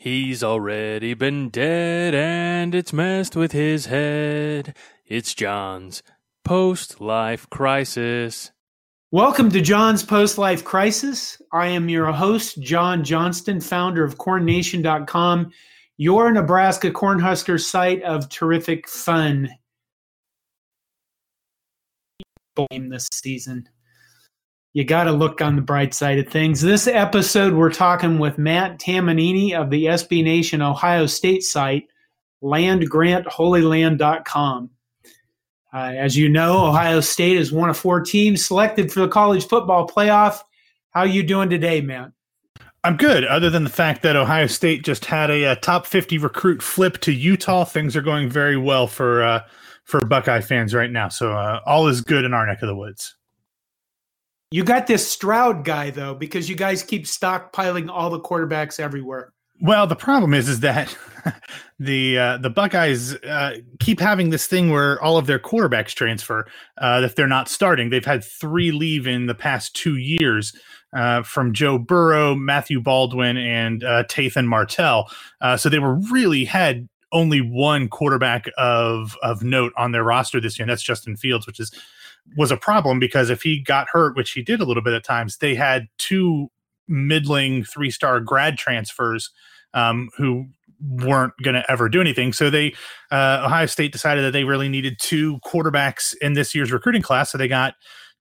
He's already been dead and it's messed with his head. It's John's post life crisis. Welcome to John's Post Life Crisis. I am your host, John Johnston, founder of CornNation.com, your Nebraska Cornhusker site of terrific fun. This season you got to look on the bright side of things. This episode, we're talking with Matt Tamanini of the SB Nation Ohio State site, landgrantholyland.com. Uh, as you know, Ohio State is one of four teams selected for the college football playoff. How are you doing today, Matt? I'm good. Other than the fact that Ohio State just had a, a top 50 recruit flip to Utah, things are going very well for uh, for Buckeye fans right now. So uh, all is good in our neck of the woods. You got this Stroud guy though, because you guys keep stockpiling all the quarterbacks everywhere. Well, the problem is, is that the uh, the Buckeyes uh, keep having this thing where all of their quarterbacks transfer uh, if they're not starting. They've had three leave in the past two years uh, from Joe Burrow, Matthew Baldwin, and uh, Tathan Martell. Uh, so they were really had only one quarterback of of note on their roster this year, and that's Justin Fields, which is was a problem because if he got hurt, which he did a little bit at times, they had two middling three star grad transfers um, who weren't going to ever do anything. So they, uh, Ohio State decided that they really needed two quarterbacks in this year's recruiting class. So they got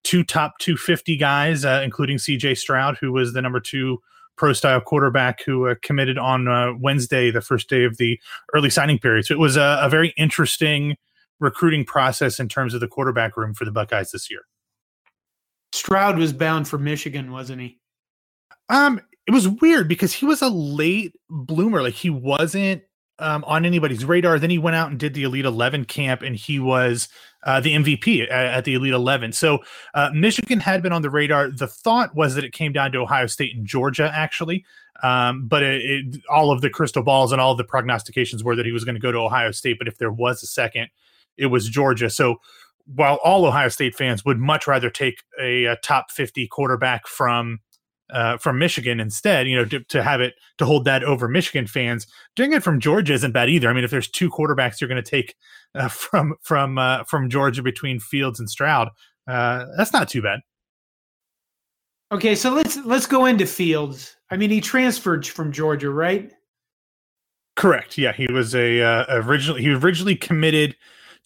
two top 250 guys, uh, including CJ Stroud, who was the number two pro style quarterback who uh, committed on uh, Wednesday, the first day of the early signing period. So it was a, a very interesting recruiting process in terms of the quarterback room for the Buckeyes this year. Stroud was bound for Michigan, wasn't he? Um, it was weird because he was a late bloomer. Like he wasn't um, on anybody's radar. Then he went out and did the Elite Eleven camp, and he was uh, the MVP at, at, the Elite Eleven. So uh, Michigan had been on the radar. The thought was that it came down to Ohio State and Georgia, actually. Um, but it, it, all of the crystal balls and all of the prognostications were that he was going to go to Ohio State. But if there was a second, it was Georgia. So while all Ohio State fans would much rather take a, a top 50 quarterback from uh, from Michigan instead, you know, to, to, have it to hold that over Michigan fans, doing it from Georgia isn't bad either. I mean, if there's two quarterbacks you're going to take uh, from from uh, from Georgia between Fields and Stroud, uh, that's not too bad. Okay, so let's let's go into Fields. I mean, he transferred from Georgia, right? Correct. Yeah, he was a uh, originally he originally committed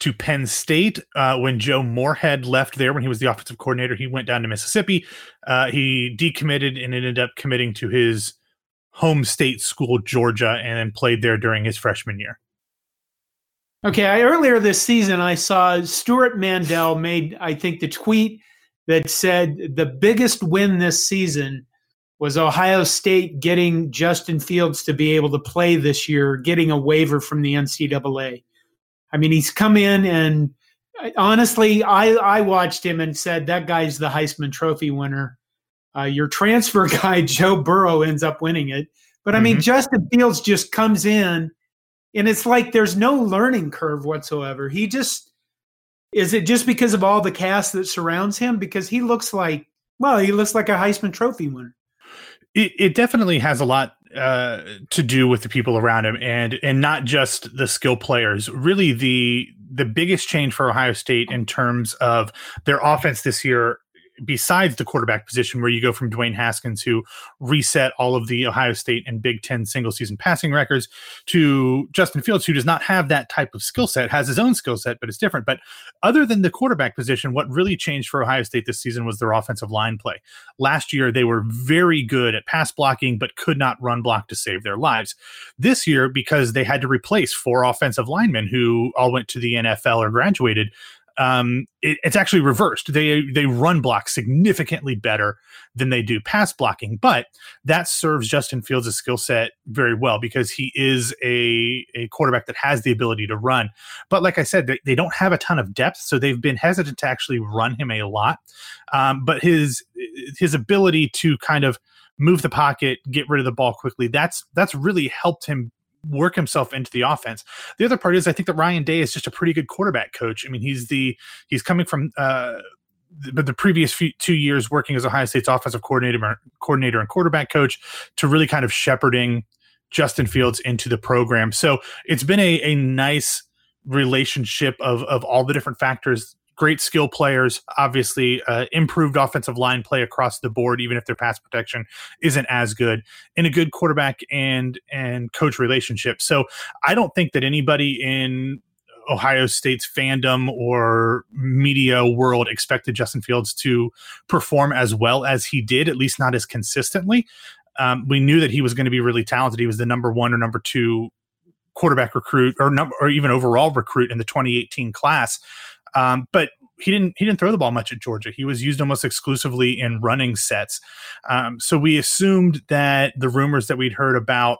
to Penn State uh, when Joe Moorhead left there when he was the offensive coordinator. He went down to Mississippi. Uh, he decommitted and ended up committing to his home state school, Georgia, and then played there during his freshman year. Okay, I, earlier this season, I saw Stewart Mandel made, I think, the tweet that said the biggest win this season was Ohio State getting Justin Fields to be able to play this year, getting a waiver from the NCAA. I mean, he's come in and honestly, I I watched him and said that guy's the Heisman Trophy winner. Uh, your transfer guy Joe Burrow ends up winning it, but I mean, mm-hmm. Justin Fields just comes in, and it's like there's no learning curve whatsoever. He just is it just because of all the cast that surrounds him? Because he looks like well, he looks like a Heisman Trophy winner. It, it definitely has a lot uh, to do with the people around him, and and not just the skill players. Really, the the biggest change for Ohio State in terms of their offense this year besides the quarterback position, where you go from Dwayne Haskins, who reset all of the Ohio State and Big Ten single season passing records, to Justin Fields, who does not have that type of skill set, has his own skill set, but it's different. But other than the quarterback position, what really changed for Ohio State this season was their offensive line play. Last year, they were very good at pass blocking, but could not run block to save their lives. This year, because they had to replace four offensive linemen who all went to the NFL or graduated, um, it, it's actually reversed. They they run block significantly better than they do pass blocking, but that serves Justin Fields' skill set very well because he is a a quarterback that has the ability to run. But like I said, they, they don't have a ton of depth, so they've been hesitant to actually run him a lot. Um, but his his ability to kind of move the pocket, get rid of the ball quickly, that's that's really helped him work himself into the offense. The other part is I think that Ryan Day is just a pretty good quarterback coach. I mean, he's the he's coming from uh the, the previous few, two years working as Ohio State's offensive coordinator, coordinator and quarterback coach to really kind of shepherding Justin Fields into the program. So it's been a, a nice relationship of, of all the different factors great skill players, obviously uh, improved offensive line play across the board, even if their pass protection isn't as good, and a good quarterback and and coach relationship. So I don't think that anybody in Ohio State's fandom or media world expected Justin Fields to perform as well as he did, at least not as consistently. Um, we knew that he was going to be really talented. He was the number one or number two quarterback recruit or number or even overall recruit in the 2018 class. Um, but he didn't he didn't throw the ball much at Georgia. He was used almost exclusively in running sets. Um, so we assumed that the rumors that we'd heard about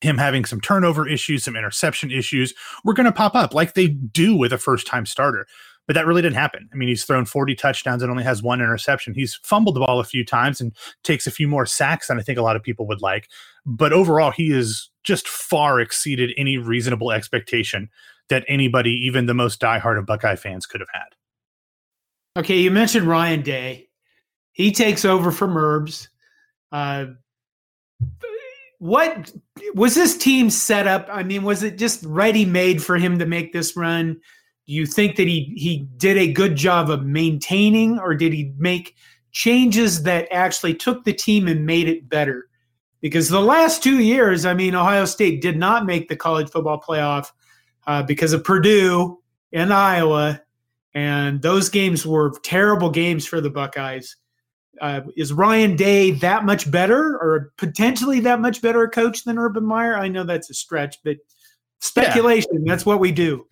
him having some turnover issues, some interception issues, were going to pop up like they do with a first time starter. But that really didn't happen. I mean, he's thrown 40 touchdowns and only has one interception. He's fumbled the ball a few times and takes a few more sacks than I think a lot of people would like. But overall, he has just far exceeded any reasonable expectation that anybody, even the most diehard of Buckeye fans, could have had. Okay, you mentioned Ryan Day. He takes over from Herbs. Uh, what was this team set up? I mean, was it just ready made for him to make this run? Do you think that he he did a good job of maintaining, or did he make changes that actually took the team and made it better? Because the last two years, I mean, Ohio State did not make the college football playoff uh, because of Purdue and Iowa, and those games were terrible games for the Buckeyes. Uh, is Ryan Day that much better, or potentially that much better a coach than Urban Meyer? I know that's a stretch, but speculation. Yeah. That's what we do.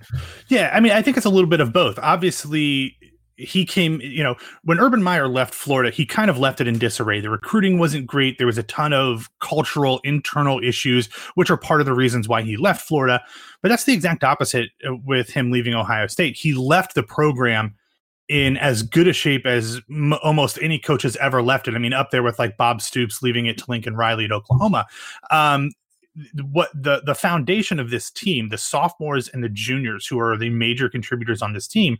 Yeah, I mean, I think it's a little bit of both. Obviously, he came, you know, when Urban Meyer left Florida, he kind of left it in disarray. The recruiting wasn't great. There was a ton of cultural, internal issues, which are part of the reasons why he left Florida. But that's the exact opposite uh, with him leaving Ohio State. He left the program in as good a shape as m- almost any coach has ever left it. I mean, up there with like Bob Stoops leaving it to Lincoln Riley at Oklahoma. Um, what the the foundation of this team, the sophomores and the juniors who are the major contributors on this team,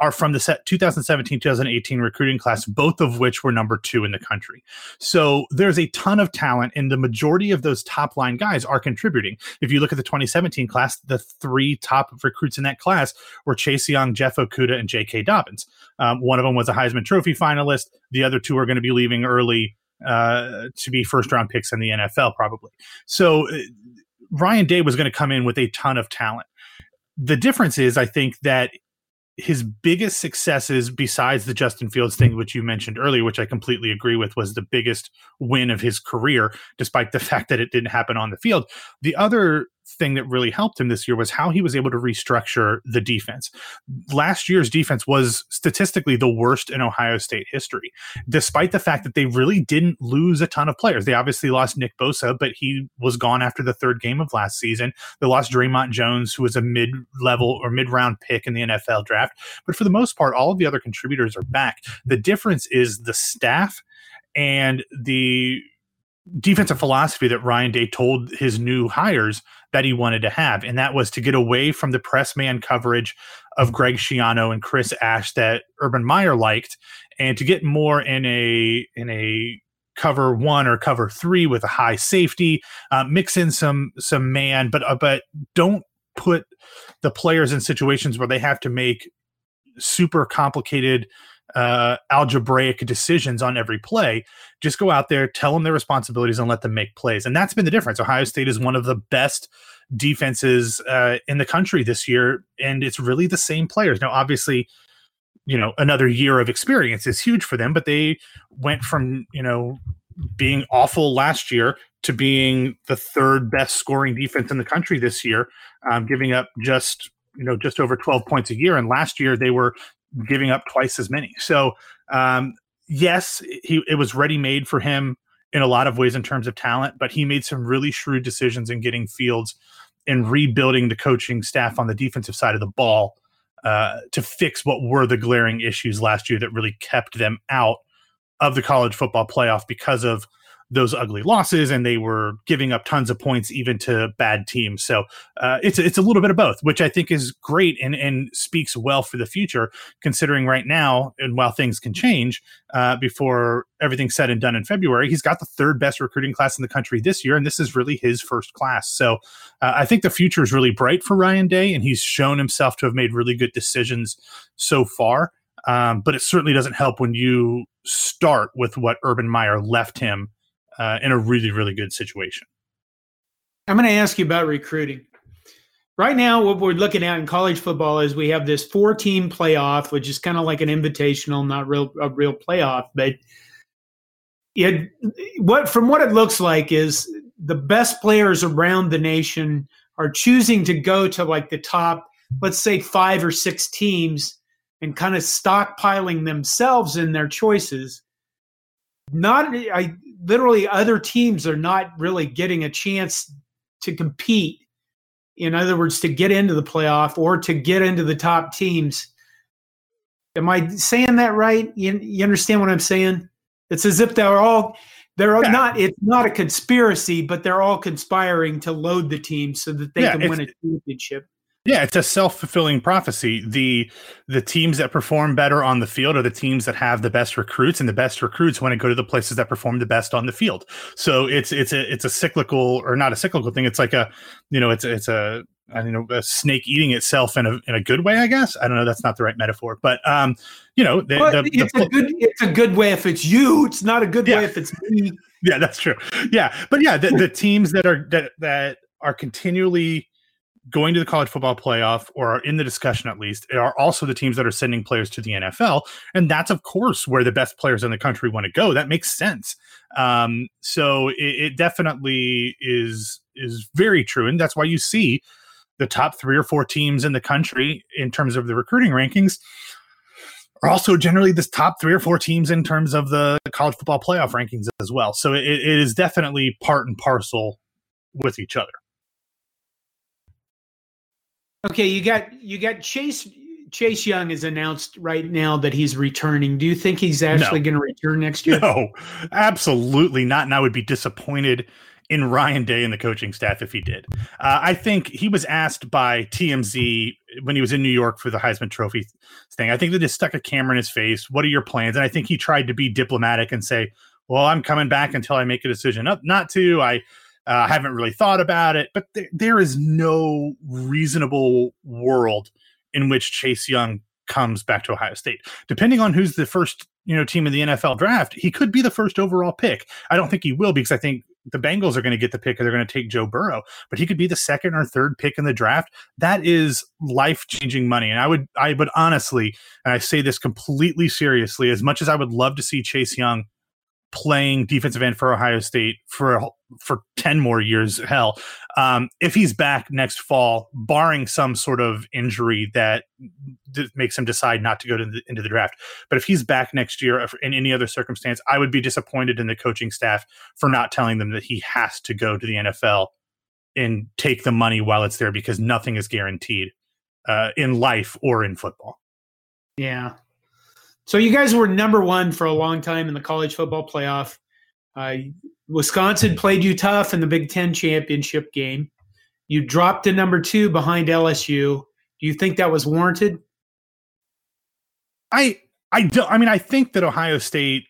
are from the set 2017 2018 recruiting class both of which were number two in the country. So there's a ton of talent and the majority of those top line guys are contributing. If you look at the 2017 class the three top recruits in that class were chase young jeff okudah and j.k dobbins. Um, one of them was a heisman trophy finalist. The other two are going to be leaving early uh, to be first round picks in the nfl probably. So uh, ryan day was going to come in with a ton of talent. The difference is i think that his biggest successes besides the Justin Fields thing, which you mentioned earlier, which I completely agree with, was the biggest win of his career, despite the fact that it didn't happen on the field. The other thing that really helped him this year was how he was able to restructure the defense. Last year's defense was statistically the worst in Ohio State history, despite the fact that they really didn't lose a ton of players. They obviously lost Nick Bosa, but he was gone after the third game of last season. They lost Dre'Mont Jones, who was a mid level or mid round pick in the NFL draft. But for the most part, all of the other contributors are back. The difference is the staff and the defensive philosophy that Ryan Day told his new hires that he wanted to have, and that was to get away from the press man coverage of Greg Schiano and Chris Ash that Urban Meyer liked, and to get more in a in a cover one or cover three with a high safety, uh, mix in some some man, but uh, but don't put the players in situations where they have to make super complicated uh, algebraic decisions on every play. Just go out there, tell them their responsibilities, and let them make plays. And that's been the difference. Ohio State is one of the best defenses uh, in the country this year, and it's really the same players. Now, obviously, you know, another year of experience is huge for them, but they went from you know being awful last year to being the third best scoring defense in the country this year, um, giving up just you know just over 12 points a year and last year they were giving up twice as many. So, um, yes, he it was ready made for him in a lot of ways in terms of talent, but he made some really shrewd decisions in getting Fields and rebuilding the coaching staff on the defensive side of the ball uh, to fix what were the glaring issues last year that really kept them out of the college football playoff because of those ugly losses and they were giving up tons of points even to bad teams. So uh, it's it's a little bit of both, which I think is great and and speaks well for the future. Considering right now, and while things can change uh, before everything's said and done in February, he's got the third best recruiting class in the country this year, and this is really his first class. So uh, I think the future is really bright for Ryan Day, and he's shown himself to have made really good decisions so far. Um, but it certainly doesn't help when you start with what Urban Meyer left him uh, in a really, really good situation. I'm going to ask you about recruiting. Right now, what we're looking at in college football is we have this four-team playoff, which is kind of like an invitational, not real a real playoff. But it, what from what it looks like is the best players around the nation are choosing to go to like the top, let's say five or six teams, and kind of stockpiling themselves in their choices. Not, I literally other teams are not really getting a chance to compete. In other words, to get into the playoff or to get into the top teams. Am I saying that right? You, you understand what I'm saying? It's as if they're all they're yeah. not it's not a conspiracy, but they're all conspiring to load the team so that they yeah, can win a championship. Yeah, it's a self-fulfilling prophecy. The the teams that perform better on the field are the teams that have the best recruits and the best recruits want to go to the places that perform the best on the field. So it's it's a it's a cyclical or not a cyclical thing. It's like a you know, it's it's a I don't know, a snake eating itself in a in a good way, I guess. I don't know, that's not the right metaphor. But um, you know, the, the, it's the, a good it's a good way if it's you. It's not a good yeah. way if it's me. Yeah, that's true. Yeah. But yeah, the, the teams that are that that are continually going to the college football playoff or are in the discussion at least are also the teams that are sending players to the NFL. And that's, of course, where the best players in the country want to go. That makes sense. Um, so it, it, definitely is is very true. And that's why you see the top three or four teams in the country in terms of the recruiting rankings are also generally the top three or four teams in terms of the college football playoff rankings as well. So it, it is definitely part and parcel with each other. Okay, you got you got Chase Chase Young is announced right now that he's returning. Do you think he's actually no. going to return next year? No, absolutely not. And I would be disappointed in Ryan Day and the coaching staff if he did. Uh, I think he was asked by TMZ when he was in New York for the Heisman Trophy thing. I think they just stuck a camera in his face. What are your plans? And I think he tried to be diplomatic and say, "Well, I'm coming back until I make a decision up not to." I uh, haven't really thought about it, but th- there is no reasonable world in which Chase Young comes back to Ohio State. Depending on who's the first, you know, team in the NFL draft, he could be the first overall pick. I don't think he will because I think the Bengals are going to get the pick and they're going to take Joe Burrow, but he could be the second or third pick in the draft. That is life-changing money. And I would I would honestly, and I say this completely seriously, as much as I would love to see Chase Young playing defensive end for Ohio State for for 10 more years hell um, if he's back next fall barring some sort of injury that d- makes him decide not to go to the, into the draft. But if he's back next year in any other circumstance I would be disappointed in the coaching staff for not telling them that he has to go to the NFL and take the money while it's there because nothing is guaranteed uh, in life or in football. Yeah so you guys were number one for a long time in the college football playoff. Uh, Wisconsin played you tough in the Big Ten championship game. You dropped to number two behind LSU. Do you think that was warranted? I I don't. I mean, I think that Ohio State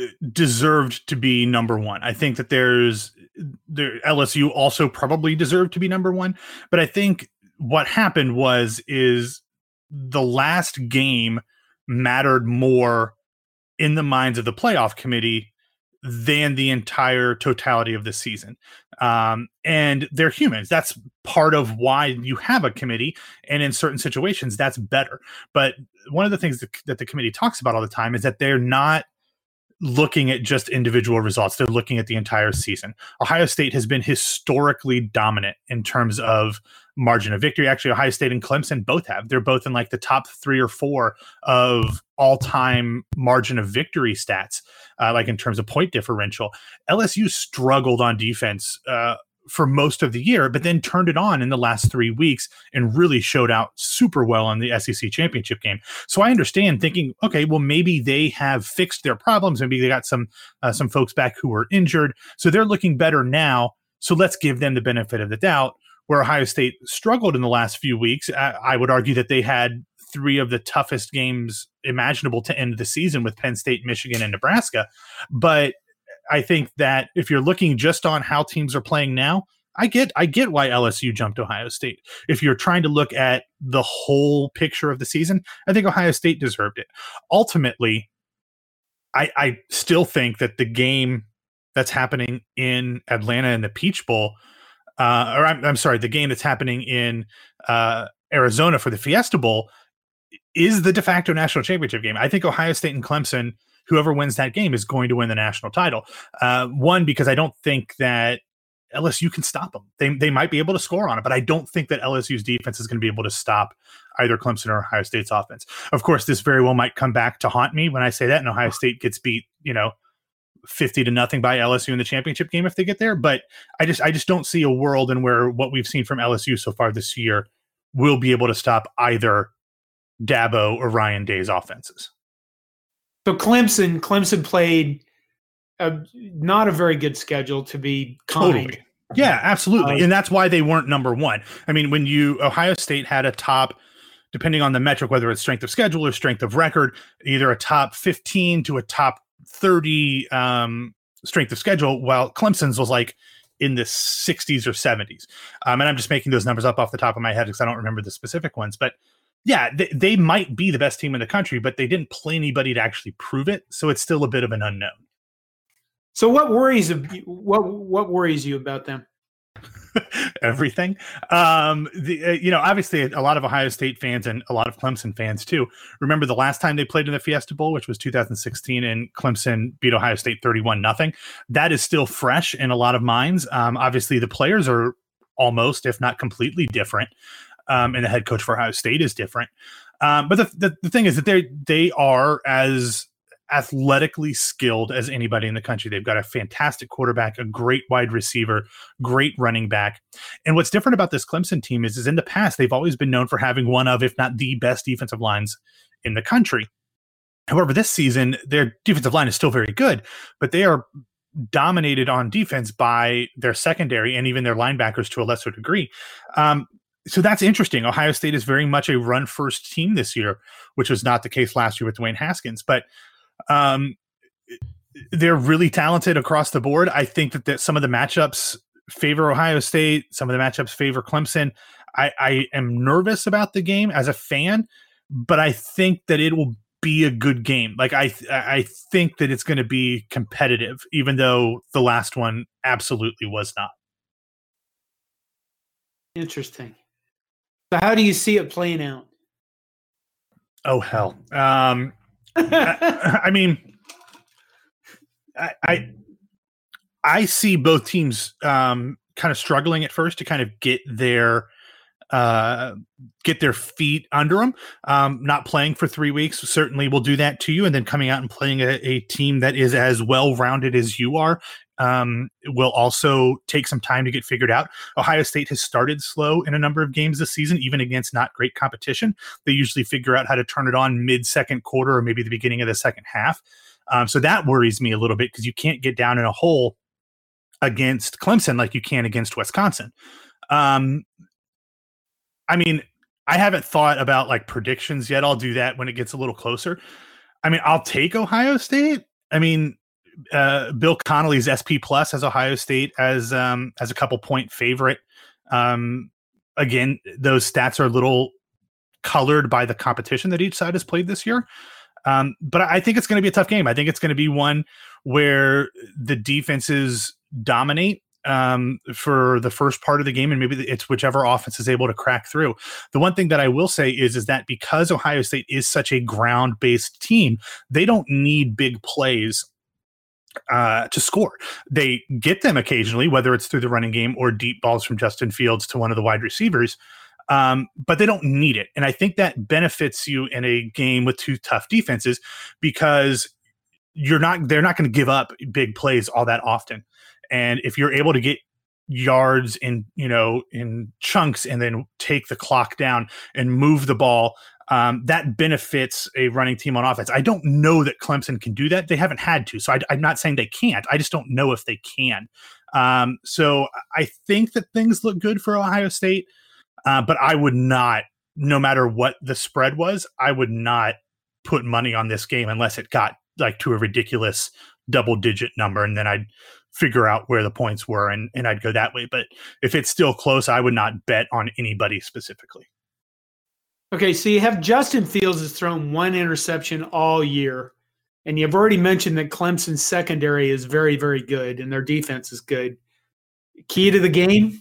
uh, deserved to be number one. I think that there's there LSU also probably deserved to be number one, but I think what happened was is the last game mattered more in the minds of the playoff committee than the entire totality of the season. Um, and they're humans. That's part of why you have a committee. And in certain situations, that's better. But one of the things that, that the committee talks about all the time is that they're not looking at just individual results. They're looking at the entire season. Ohio State has been historically dominant in terms of margin of victory. Actually, Ohio State and Clemson both have. They're both in like the top three or four of all time margin of victory stats, uh, like in terms of point differential. LSU struggled on defense. Uh, for most of the year, but then turned it on in the last three weeks and really showed out super well on the SEC championship game. So I understand thinking, okay, well maybe they have fixed their problems. Maybe they got some uh, some folks back who were injured, so they're looking better now. So let's give them the benefit of the doubt. Where Ohio State struggled in the last few weeks, I, I would argue that they had three of the toughest games imaginable to end the season with Penn State, Michigan, and Nebraska. But I think that if you're looking just on how teams are playing now, I get I get why LSU jumped Ohio State. If you're trying to look at the whole picture of the season, I think Ohio State deserved it. Ultimately, I, I still think that the game that's happening in Atlanta in the Peach Bowl, uh, or I'm, I'm sorry, the game that's happening in uh, Arizona for the Fiesta Bowl is the de facto national championship game. I think Ohio State and Clemson whoever wins that game is going to win the national title. Uh, one, because I don't think that LSU can stop them. They, they might be able to score on it, but I don't think that LSU's defense is going to be able to stop either Clemson or Ohio State's offense. Of course, this very well might come back to haunt me when I say that, and Ohio State gets beat, you know, 50 to nothing by LSU in the championship game if they get there. But I just I just don't see a world in where what we've seen from LSU so far this year will be able to stop either Dabo or Ryan Day's offenses. So Clemson, Clemson played a, not a very good schedule to be kind. Totally. Yeah, absolutely. Uh, and that's why they weren't number one. I mean, when you Ohio State had a top, depending on the metric, whether it's strength of schedule or strength of record, either a top 15 to a top 30 um, strength of schedule, while Clemson's was like in the 60s or 70s. Um, and I'm just making those numbers up off the top of my head because I don't remember the specific ones. But yeah, they, they might be the best team in the country, but they didn't play anybody to actually prove it. So it's still a bit of an unknown. So what worries what what worries you about them? Everything. Um, the, uh, you know, obviously, a lot of Ohio State fans and a lot of Clemson fans too remember the last time they played in the Fiesta Bowl, which was 2016, and Clemson beat Ohio State 31 nothing. That is still fresh in a lot of minds. Um, obviously, the players are almost, if not completely, different um, and the head coach for Ohio State is different. Um, but the, the, the thing is that they they are as athletically skilled as anybody in the country. They've got a fantastic quarterback, a great wide receiver, great running back. And what's different about this Clemson team is, is in the past they've always been known for having one of, if not the best defensive lines in the country. However, this season their defensive line is still very good, but they are dominated on defense by their secondary and even their linebackers to a lesser degree. Um, so that's interesting. Ohio State is very much a run first team this year, which was not the case last year with Dwayne Haskins. But um, they're really talented across the board. I think that, that some of the matchups favor Ohio State, some of the matchups favor Clemson. I, I am nervous about the game as a fan, but I think that it will be a good game. Like I, I think that it's going to be competitive, even though the last one absolutely was not. Interesting. So how do you see it playing out? Oh hell. Um, I, I, mean, I, I, I see both teams um, kind of struggling at first to kind of get their uh, get their feet under them. Um, not playing for three weeks certainly will do that to you, and then coming out and playing a, a team that is as well rounded as you are um, will also take some time to get figured out. Ohio State has started slow in a number of games this season, even against not great competition. They usually figure out how to turn it on mid second quarter or maybe the beginning of the second half. Um, so that worries me a little bit because you can't get down in a hole against Clemson like you can against Wisconsin. Um, I mean, I haven't thought about like predictions yet. I'll do that when it gets a little closer. I mean, I'll take Ohio State. I mean, uh, Bill Connelly's SP Plus has Ohio State as um, as a couple point favorite. Um, again, those stats are a little colored by the competition that each side has played this year. Um, but I think it's going to be a tough game. I think it's going to be one where the defenses dominate um, for the first part of the game, and maybe it's whichever offense is able to crack through. The one thing that I will say is is that because Ohio State is such a ground based team, they don't need big plays uh, to score. They get them occasionally, whether it's through the running game or deep balls from Justin Fields to one of the wide receivers. Um, but they don't need it. And I think that benefits you in a game with two tough defenses because you're not they're not going to give up big plays all that often. And if you're able to get yards in you know in chunks and then take the clock down and move the ball um, that benefits a running team on offense. I don't know that Clemson can do that. They haven't had to, so I, am not saying they can't. I just don't know if they can. Um, so I think that things look good for Ohio State, uh, but I would not, no matter what the spread was, I would not put money on this game unless it got like to a ridiculous double digit number, and then I'd figure out where the points were and, and I'd go that way. But if it's still close, I would not bet on anybody specifically. Okay, so you have Justin Fields has thrown one interception all year, and you've already mentioned that Clemson's secondary is very, very good, and their defense is good. Key to the game?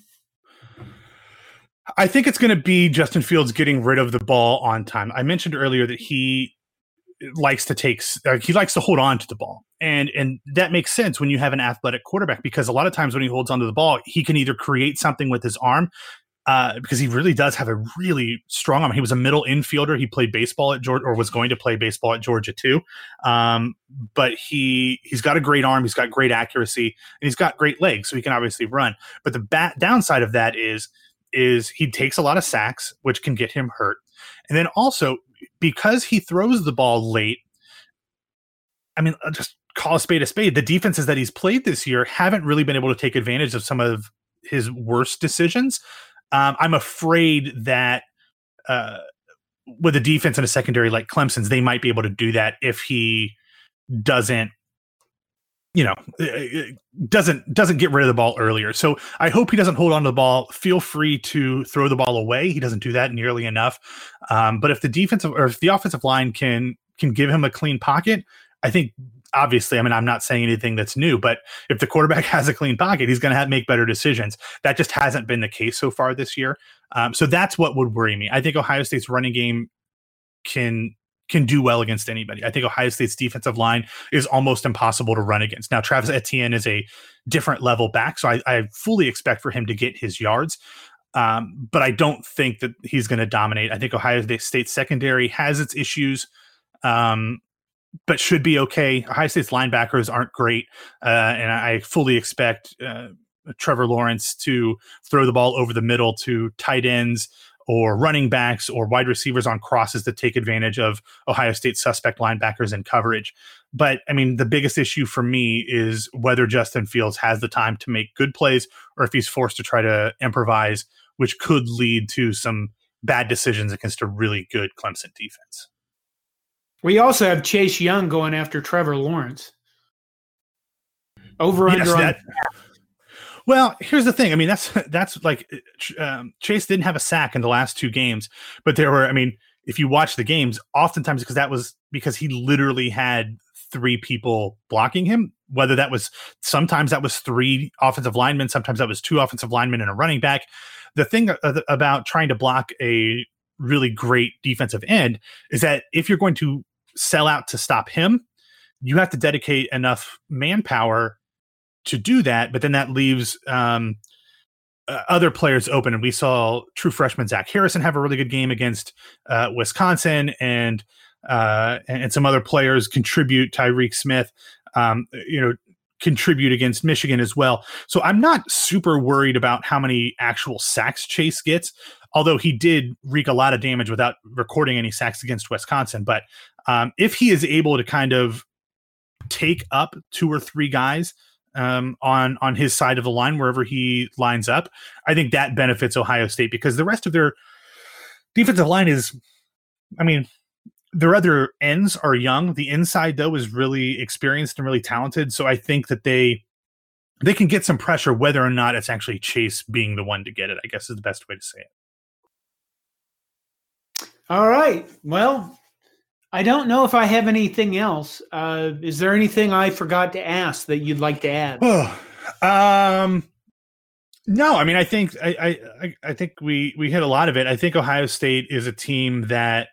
I think it's going to be Justin Fields getting rid of the ball on time. I mentioned earlier that he likes to take uh, he likes to hold on to the ball and and that makes sense when you have an athletic quarterback because a lot of times when he holds onto the ball he can either create something with his arm uh, because he really does have a really strong arm. He was a middle infielder. He played baseball at Georgia, or was going to play baseball at Georgia too. Um, but he he's got a great arm. He's got great accuracy, and he's got great legs, so he can obviously run. But the bat downside of that is is he takes a lot of sacks, which can get him hurt. And then also because he throws the ball late. I mean, just call a spade a spade. The defenses that he's played this year haven't really been able to take advantage of some of his worst decisions. Um, I'm afraid that uh, with a defense and a secondary like Clemson's, they might be able to do that if he doesn't, you know, uh, uh, doesn't doesn't get rid of the ball earlier. So I hope he doesn't hold on to the ball. Feel free to throw the ball away. He doesn't do that nearly enough. Um, but if the defensive or if the offensive line can can give him a clean pocket, I think obviously, I mean, I'm not saying anything that's new, but if the quarterback has a clean pocket, he's going to make better decisions. That just hasn't been the case so far this year. Um, so that's what would worry me. I think Ohio State's running game can can do well against anybody. I think Ohio State's defensive line is almost impossible to run against. Now, Travis Etienne is a different level back, so I, I fully expect for him to get his yards. Um, but I don't think that he's going to dominate. I think Ohio State secondary has its issues. Um, but should be okay. Ohio State's linebackers aren't great, uh, and I fully expect uh, Trevor Lawrence to throw the ball over the middle to tight ends or running backs or wide receivers on crosses to take advantage of Ohio State suspect linebackers and coverage. But I mean, the biggest issue for me is whether Justin Fields has the time to make good plays or if he's forced to try to improvise, which could lead to some bad decisions against a really good Clemson defense. We also have Chase Young going after Trevor Lawrence. Over yes, under. That, well, here's the thing. I mean, that's that's like um, Chase didn't have a sack in the last two games, but there were. I mean, if you watch the games, oftentimes because that was because he literally had three people blocking him. Whether that was sometimes that was three offensive linemen, sometimes that was two offensive linemen and a running back. The thing about trying to block a really great defensive end is that if you're going to sell out to stop him, you have to dedicate enough manpower to do that. But then that leaves um, uh, other players open. And we saw true freshman Zach Harrison have a really good game against uh, Wisconsin, and uh, and some other players contribute. Tyreke Smith, um, you know, contribute against Michigan as well. So I'm not super worried about how many actual sacks Chase gets although he did wreak a lot of damage without recording any sacks against Wisconsin. But um, if he is able to kind of take up two or three guys um, on on his side of the line wherever he lines up, I think that benefits Ohio State because the rest of their defensive line is, I mean, their other ends are young. The inside though is really experienced and really talented. So I think that they they can get some pressure whether or not it's actually Chase being the one to get it. I guess is the best way to say it. All right. Well, I don't know if I have anything else. Uh, is there anything I forgot to ask that you'd like to add? Oh, um, no. I mean, I think I, I I think we we hit a lot of it. I think Ohio State is a team that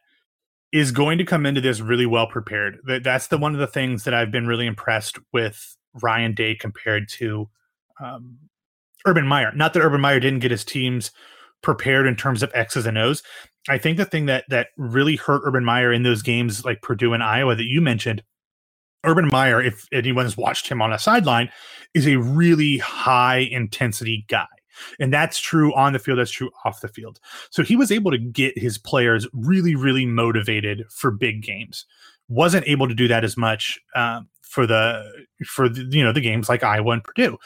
is going to come into this really well prepared. That that's the one of the things that I've been really impressed with Ryan Day compared to um, Urban Meyer. Not that Urban Meyer didn't get his teams prepared in terms of X's and O's. I think the thing that that really hurt Urban Meyer in those games like Purdue and Iowa that you mentioned Urban Meyer, if anyone's watched him on a sideline, is a really high intensity guy. And that's true on the field, that's true off the field. So he was able to get his players really, really motivated for big games. Wasn't able to do that as much um, for the for the, you know the games like Iowa and Purdue.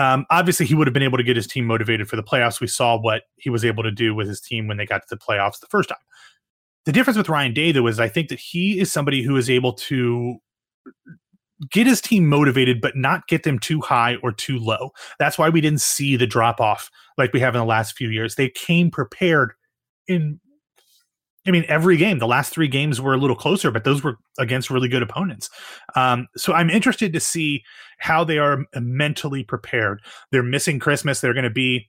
Um, obviously, he would have been able to get his team motivated for the playoffs. We saw what he was able to do with his team when they got to the playoffs the first time. The difference with Ryan Day, though, is I think that he is somebody who is able to get his team motivated, but not get them too high or too low. That's why we didn't see the drop off like we have in the last few years. They came prepared in, I mean, every game. The last three games were a little closer, but those were against really good opponents. Um, so I'm interested to see how they are mentally prepared. They're missing Christmas. They're going to be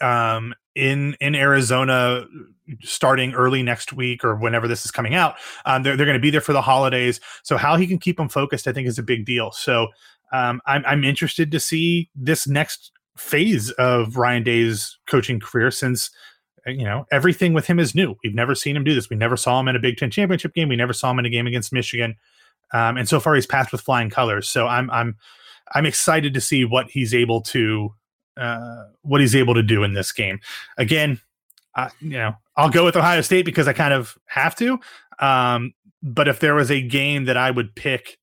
um, in in Arizona starting early next week or whenever this is coming out. Um, they're they're going to be there for the holidays. So how he can keep them focused, I think, is a big deal. So um, I'm I'm interested to see this next phase of Ryan Day's coaching career since you know everything with him is new. We've never seen him do this. We never saw him in a Big Ten championship game. We never saw him in a game against Michigan. Um, and so far, he's passed with flying colors. So I'm I'm I'm excited to see what he's able to uh, what he's able to do in this game. Again, uh, you know, I'll go with Ohio State because I kind of have to. Um, but if there was a game that I would pick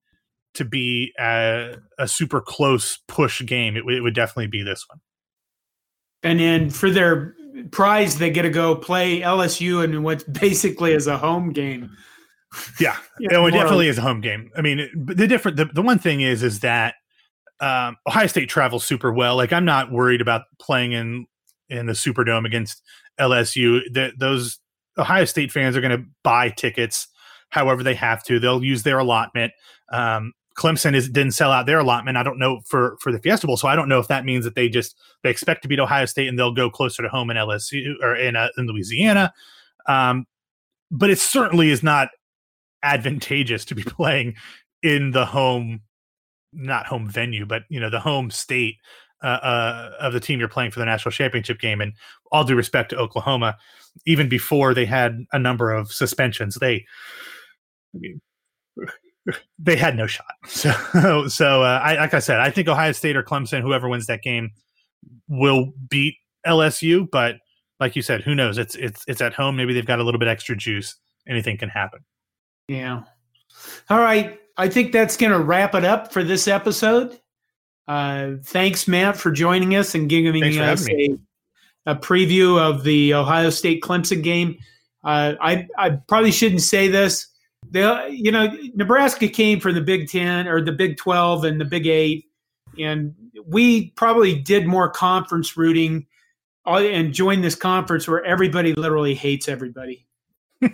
to be a, a super close push game, it, w- it would definitely be this one. And then for their prize, they get to go play LSU and what basically is a home game. Yeah, yeah it definitely is a home game. I mean, the different the, the one thing is is that um, Ohio State travels super well. Like I'm not worried about playing in in the Superdome against LSU. The, those Ohio State fans are going to buy tickets however they have to. They'll use their allotment. Um, Clemson is didn't sell out their allotment. I don't know for for the Fiesta Bowl, so I don't know if that means that they just they expect to beat Ohio State and they'll go closer to home in LSU or in uh, in Louisiana. Um, but it certainly is not advantageous to be playing in the home not home venue, but you know the home state uh, uh, of the team you're playing for the national championship game. And all due respect to Oklahoma, even before they had a number of suspensions, they I mean, they had no shot. So, so uh, I, like I said, I think Ohio State or Clemson, whoever wins that game, will beat LSU. But like you said, who knows? It's it's it's at home. Maybe they've got a little bit extra juice. Anything can happen. Yeah. All right. I think that's going to wrap it up for this episode. Uh, thanks, Matt, for joining us and giving us a, a, preview of the Ohio State Clemson game. Uh, I, I probably shouldn't say this. You know, Nebraska came from the Big Ten or the Big 12 and the Big Eight, and we probably did more conference rooting uh, and joined this conference where everybody literally hates everybody.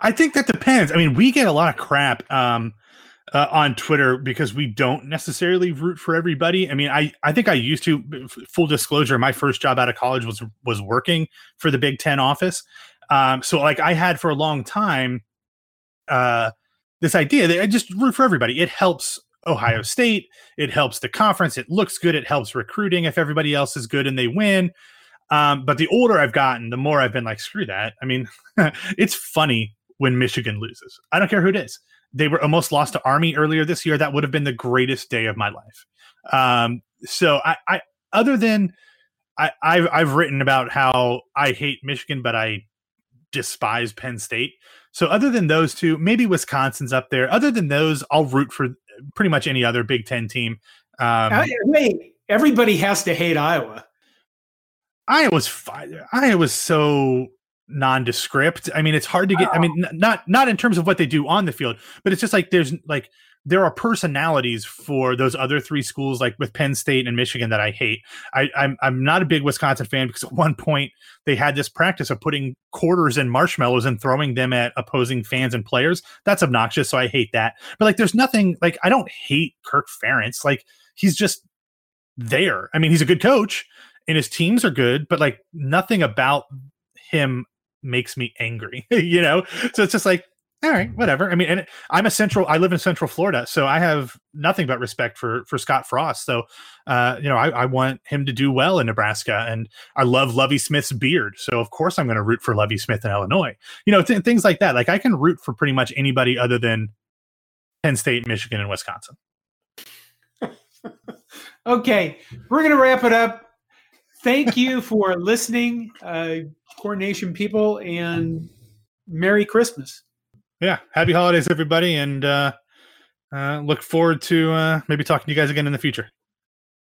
I think that depends. I mean, we get a lot of crap um, uh, on Twitter because we don't necessarily root for everybody. I mean, I I think I used to. Full disclosure, my first job out of college was was working for the Big Ten office. Um, so like I had for a long time uh, this idea that I just root for everybody. It helps Ohio State. It helps the conference. It looks good. It helps recruiting if everybody else is good and they win. Um, but the older I've gotten, the more I've been like, screw that. I mean, it's funny when Michigan loses. I don't care who it is. They were almost lost to Army earlier this year. That would have been the greatest day of my life. Um, so I, I, other than I, I've I've written about how I hate Michigan, but I despise Penn State. So other than those two, maybe Wisconsin's up there. Other than those, I'll root for pretty much any other Big Ten team. Um, Wait, everybody has to hate Iowa. Iowa's. Iowa's so nondescript. I mean, it's hard to get. I mean, not not in terms of what they do on the field, but it's just like there's like there are personalities for those other three schools, like with Penn State and Michigan, that I hate. I, I'm I'm not a big Wisconsin fan because at one point they had this practice of putting quarters in marshmallows and throwing them at opposing fans and players. That's obnoxious, so I hate that. But like, there's nothing like I don't hate Kirk Ferentz. Like he's just there. I mean, he's a good coach and his teams are good, but like nothing about him makes me angry, you know? So it's just like, all right, whatever. I mean, and I'm a central, I live in central Florida, so I have nothing but respect for, for Scott Frost. So, uh, you know, I, I want him to do well in Nebraska and I love Lovie Smith's beard. So of course I'm going to root for Lovie Smith in Illinois, you know, th- things like that. Like I can root for pretty much anybody other than Penn State, Michigan, and Wisconsin. okay, we're going to wrap it up. Thank you for listening, uh, Corn Nation people, and Merry Christmas. Yeah, happy holidays, everybody, and uh, uh, look forward to uh, maybe talking to you guys again in the future.